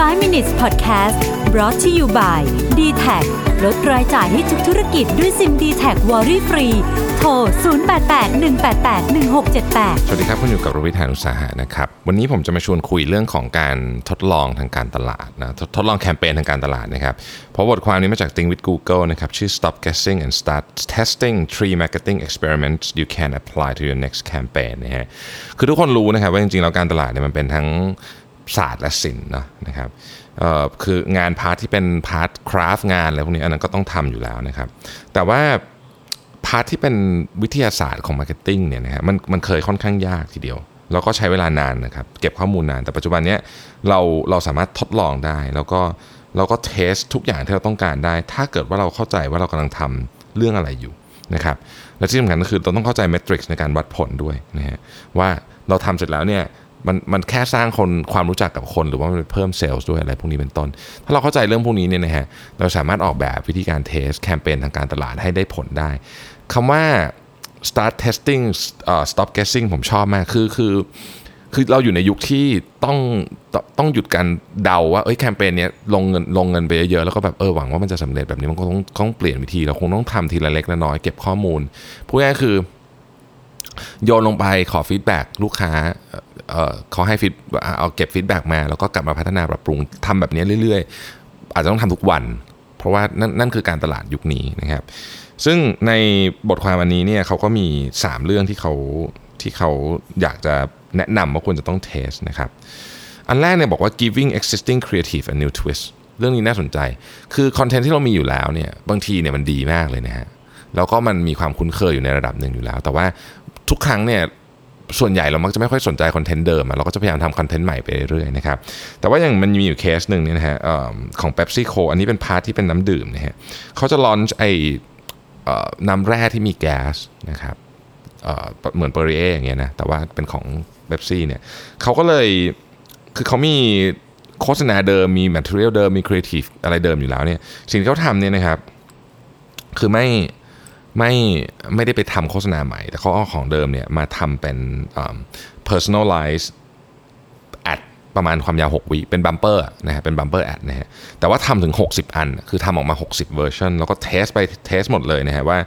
5 minutes podcast brought to you by d t a c ลดรายจ่ายให้ทุกธุรกิจด้วยซิม d t แทวอรี่ฟรีโทร 0881881678 สวัสดีครับ คุณอยู่กับรวิทยานุสาหะนะครับ วันนี้ผมจะมาชวนคุยเรื่องของการทดลองทางการตลาดนะททดลองแคมเปญทางการตลาดนะครับ เพราะบทความนี้มาจาก Think with Google นะครับ ชื่อ Stop Guessing and Start Testing Three Marketing Experiments You Can Apply to Your Next Campaign นะฮะคือทุกคนรู้นะครับว่าจริงๆแล้วการตลาดเนี่ยมันเป็นทั้ง ศาสตร์และศิลป์นะนะครับคืองาน part ที่เป็น part craft งานอะไรพวกนี้อันนั้นก็ต้องทำอยู่แล้วนะครับ แต่ว่า part ที่เป็นวิทยาศาสตร์ของ marketing เนี่ยนะฮะมันมันเคยค่อนข้างยากทีเดียว แล้วก็ใช้เวลานานนะครับ เก็บข้อมูลนาน แต่ปัจจุบันเนี้ยเราเราสามารถทดลองได้ แล้วก็เราก็ test ทุกอย่างที่เราต้องการได้ ถ้าเกิดว่าเราเข้าใจว่าเรากำลังทำเรื่องอะไรอยู่นะครับและที่สำคัญก็คือเราต้องเข้าใจ metrics ในการวัดผลด้วยนะฮะว่าเราทำเสร็จแล้วเนี่ย มันมันแค่สร้างคนความรู้จักกับคนหรือว่ามันเพิ่มเซลล์ด้วยอะไรพวกนี้เป็นต้น ถ้าเราเข้าใจเรื่องพวกนี้เนี่ยนะฮะเราสามารถออกแบบวิธีการ test แคมเปญทางการตลาดให้ได้ผลได้คำว่า start testing stop guessing ผมชอบมากคือคือคือเราอยู่ในยุคที่ต้องต้องหยุดการเดาว่าเอ้ยแคมเปญเนี้ยลงเงินลงเงินไปเยอะๆแล้วก็แบบเออหวังว่ามันจะสำเร็จแบบนี้มันก็ต้องต้องเปลี่ยนวิธีเราคงต้องทำทีละเล็กละน้อยเก็บข้อมูลพูดง่ายๆคือ โยนลงไปขอ feedback ลูกค้าเขาให้ feed เอาเก็บ feedback มา แล้วก็กลับมาพัฒนาปรับปรุงทำแบบนี้เรื่อยๆ อาจจะต้องทำทุกวัน เพราะว่านั่นนั่นคือการตลาดยุคนี้นะครับ ซึ่งในบทความอันนี้เนี่ยเขาก็มี 3 เรื่องที่เขาที่เขาอยากจะแนะนำว่าควรจะต้อง test นะครับ อันแรกเนี่ยบอกว่า giving existing creative a new twist เรื่องนี้น่าสนใจ คือ content ที่เรามีอยู่แล้วเนี่ยบางทีเนี่ยมันดีมากเลยนะฮะ แล้วก็มันมีความคุ้นเคยอยู่ในระดับหนึ่งอยู่แล้ว แต่ว่าทุกครั้งเนี่ยส่วนใหญ่เรามักจะไม่ค่อยสนใจ content เดิมอะเราก็จะพยายามทำ content ใหม่ไปเรื่อยๆนะครับแต่ว่าอย่างมันมีอยู่เคสหนึ่งเนี่ยนะฮะเอ่อของ PepsiCo อันนี้เป็น part ที่เป็นน้ำดื่มนะฮะเขาจะ launch ไอเอ่อน้ำแร่ที่มีแก๊สนะครับเหมือน Perrier อย่างเงี้ยนะแต่ว่าเป็นของเบปซี่เนี่ยเขาก็เลยคือเขามีโฆษณาเดิมมี material เดิมมีครีเอทีฟอะไรเดิมอยู่แล้วเนี่ยสิ่งที่เขาทำเนี่ยนะครับคือไม่ ไม่ไม่ได้ไปทำโฆษณาใหม่ แต่เขาเอาของเดิมเนี่ยมาทำเป็น personalized ad ประมาณความยาว 6 วิ เป็น bumper นะฮะเป็น bumper ad นะฮะแต่ว่าทำถึง 60 อัน คือทำออกมา 60 เวอร์ชันแล้วก็ test ไป test หมดเลยนะฮะว่า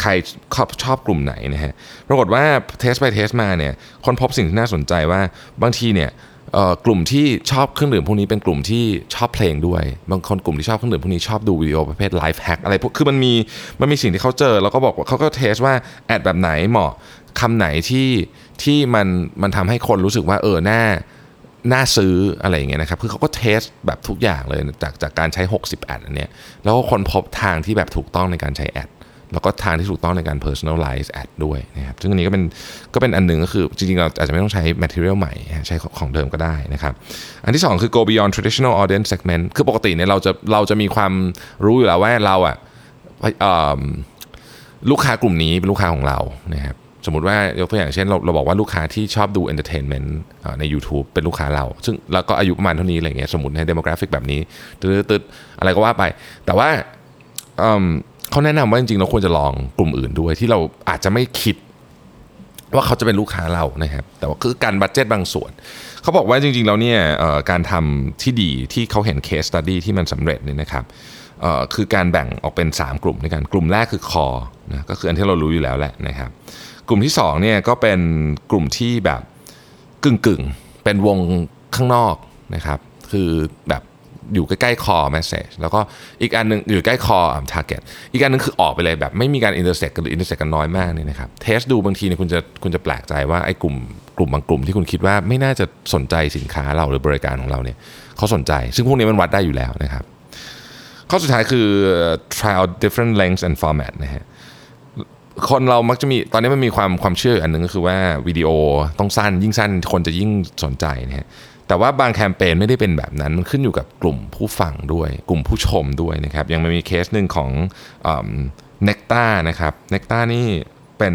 ใครชอบชอบกลุ่มไหนนะฮะปรากฏว่า test ไป test มาเนี่ยค้นพบสิ่งที่น่าสนใจว่าบางทีเนี่ย กลุ่มที่ชอบเครื่องดื่มพวกนี้เป็นกลุ่มที่ชอบเพลงด้วย บางคนกลุ่มที่ชอบเครื่องดื่มพวกนี้ชอบดูวิดีโอประเภท life hack อะไรพวกคือมันมีมันมีสิ่งที่เขาเจอ แล้วก็บอกว่าเขาก็ test ว่า ad แบบไหนเหมาะคำไหนที่ที่มันมันทำให้คนรู้สึกว่าเออน่าน่าซื้ออะไรอย่างเงี้ยนะครับ คือเขาก็ test แบบทุกอย่างเลยจากจากการใช้ 60 ad อันเนี้ย แล้วก็ค้นพบทางที่แบบถูกต้องในการใช้ ad แล้วก็ทางที่ถูกต้องในการ personalize ad ด้วยนะครับซึ่งอันนี้ก็เป็นก็เป็นอันหนึ่งก็คือจริงๆ เราอาจจะไม่ต้องใช้ material ใหม่ ใช้ของเดิมก็ได้นะครับอันที่ 2 คือ go beyond traditional audience segment คือปกติเนี่ยเราจะเราจะมีความรู้อยู่แล้วว่าเราอะเอ่อลูกค้ากลุ่มนี้เป็นลูกค้าของเรานะครับสมมติว่ายกตัวอย่างเช่นเราเราบอกว่าลูกค้าที่ชอบดู entertainment ใน YouTube เป็นลูกค้าเรา ซึ่งแล้วก็อายุประมาณเท่านี้อะไรเงี้ยสมมติใน demographic แบบนี้ตืดๆอะไรก็ว่าไป แต่ว่า เขาแนะนำว่าจริงๆเราควรจะลองกลุ่มอื่นด้วย ที่เราอาจจะไม่คิดว่าเขาจะเป็นลูกค้าเรานะครับ แต่ว่าคือการ budget บางส่วน เขาบอกว่าจริงๆแล้วเนี่ยการทำที่ดีที่เขาเห็น case study ที่มันสำเร็จเนี่ยนะครับคือการแบ่งออกเป็น 3 กลุ่มด้วยกันกลุ่มแรกคือ core นะก็คืออันที่เรารู้อยู่แล้วแหละนะครับ กลุ่มที่2เนี่ยก็เป็นกลุ่มที่แบบกึ่งๆ เป็นวงข้างนอกนะครับ คือแบบ อยู่ใกล้ๆคอ message แล้วก็อีกอันหนึงอยู่ใกล้คอ target อีกอันหนึงคือออกไปเลยแบบไม่มีการ intersect กันหรือ intersect กันน้อยมากนี่นะครับเทสดูบางทีเนี่ยคุณจะคุณจะแปลกใจว่าไอ้กลุ่มกลุ่มบางกลุ่มที่คุณคิดว่าไม่น่าจะสนใจสินค้าเราหรือบริการของเราเนี่ยเขาสนใจ ซึ่งพวกนี้มันวัดได้อยู่แล้วนะครับข้อสุดท้ายคือ trial different lengths and format นะฮะคนเรามักจะมีตอนนี้มันมีความความเชื่ออันหนึ่งก็คือว่าวิดีโอต้องสั้นยิ่งสั้นคนจะยิ่งสนใจนะฮะ แต่ว่าบางแคมเปญไม่ได้เป็นแบบนั้น มันขึ้นอยู่กับกลุ่มผู้ฟังด้วย กลุ่มผู้ชมด้วยนะครับ ยังมีเคสหนึ่งของ Nectar นะครับ Nectar นี่เป็น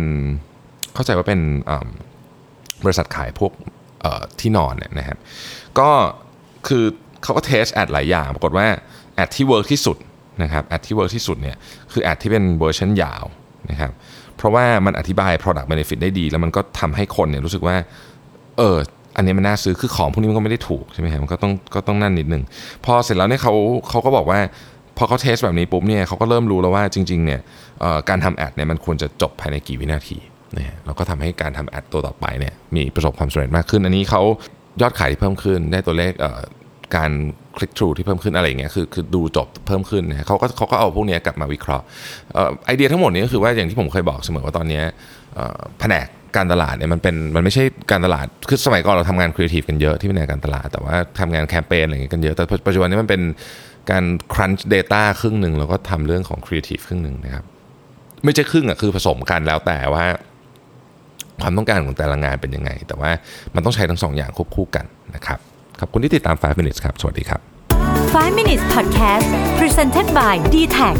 เข้าใจว่าเป็นบริษัทขายพวกที่นอนเนี่ยนะครับก็คือเขาก็ test ad หลายอย่าง ปรากฏว่า ad ที่ work ที่สุดนะครับ ad ที่ work ที่สุดเนี่ยคือ ad ที่เป็นเวอร์ชันยาวนะครับเพราะว่ามันอธิบาย product benefit ได้ดี แล้วมันก็ทำให้คนเนี่ยรู้สึกว่าเออ อันนี้มันน่าซื้อคือของพวกนี้มันก็ไม่ได้ถูกใช่ไหมครับมันก็ต้องก็ต้องนั่นนิดหนึ่งพอเสร็จแล้วเนี่ยเขาเขาก็บอกว่าพอเขา test แบบนี้ปุ๊บเนี่ยเขาก็เริ่มรู้แล้วว่าจริงๆเนี่ยการทำ ad เนี่ยมันควรจะจบภายในกี่วินาทีนะฮะเราก็ทำให้การทำ ad ตัวต่อไปเนี่ยมีประสบความสำเร็จมากขึ้น อันนี้เขายอดขายที่เพิ่มขึ้นได้ตัวเลข การ click through ที่เพิ่มขึ้นอะไรอย่างเงี้ยคือคือดูจบเพิ่มขึ้นนะเขาก็เขาก็เอาพวกนี้กลับมาวิเคราะห์ไอเดียทั้งหมดนี้ก็คือว่าอย่างที่ผมเคยบอกเสมอว่าตอนนี้แผนกการตลาดเนี่ยมันเป็นมันไม่ใช่การตลาดคือสมัยก่อนเราทำงานครีเอทีฟกันเยอะที่แผนกการตลาด แต่ว่าทำงานแคมเปญอะไรอย่างเงี้ยกันเยอะแต่ปัจจุบันนี้มันเป็นการ crunch data ครึ่งหนึ่งแล้วก็ทำเรื่องของ creative ครึ่งหนึ่งนะครับไม่ใช่ครึ่งอะคือผสมกันแล้วแต่ว่าความต้องการของแต่ละงานเป็นยังไง แต่ว่ามันต้องใช้ทั้งสองอย่างควบคู่กันนะครับ ขอบคุณที่ติดตาม 5 minutes ครับ สวัสดีครับ 5 minutes podcast presented by d t a c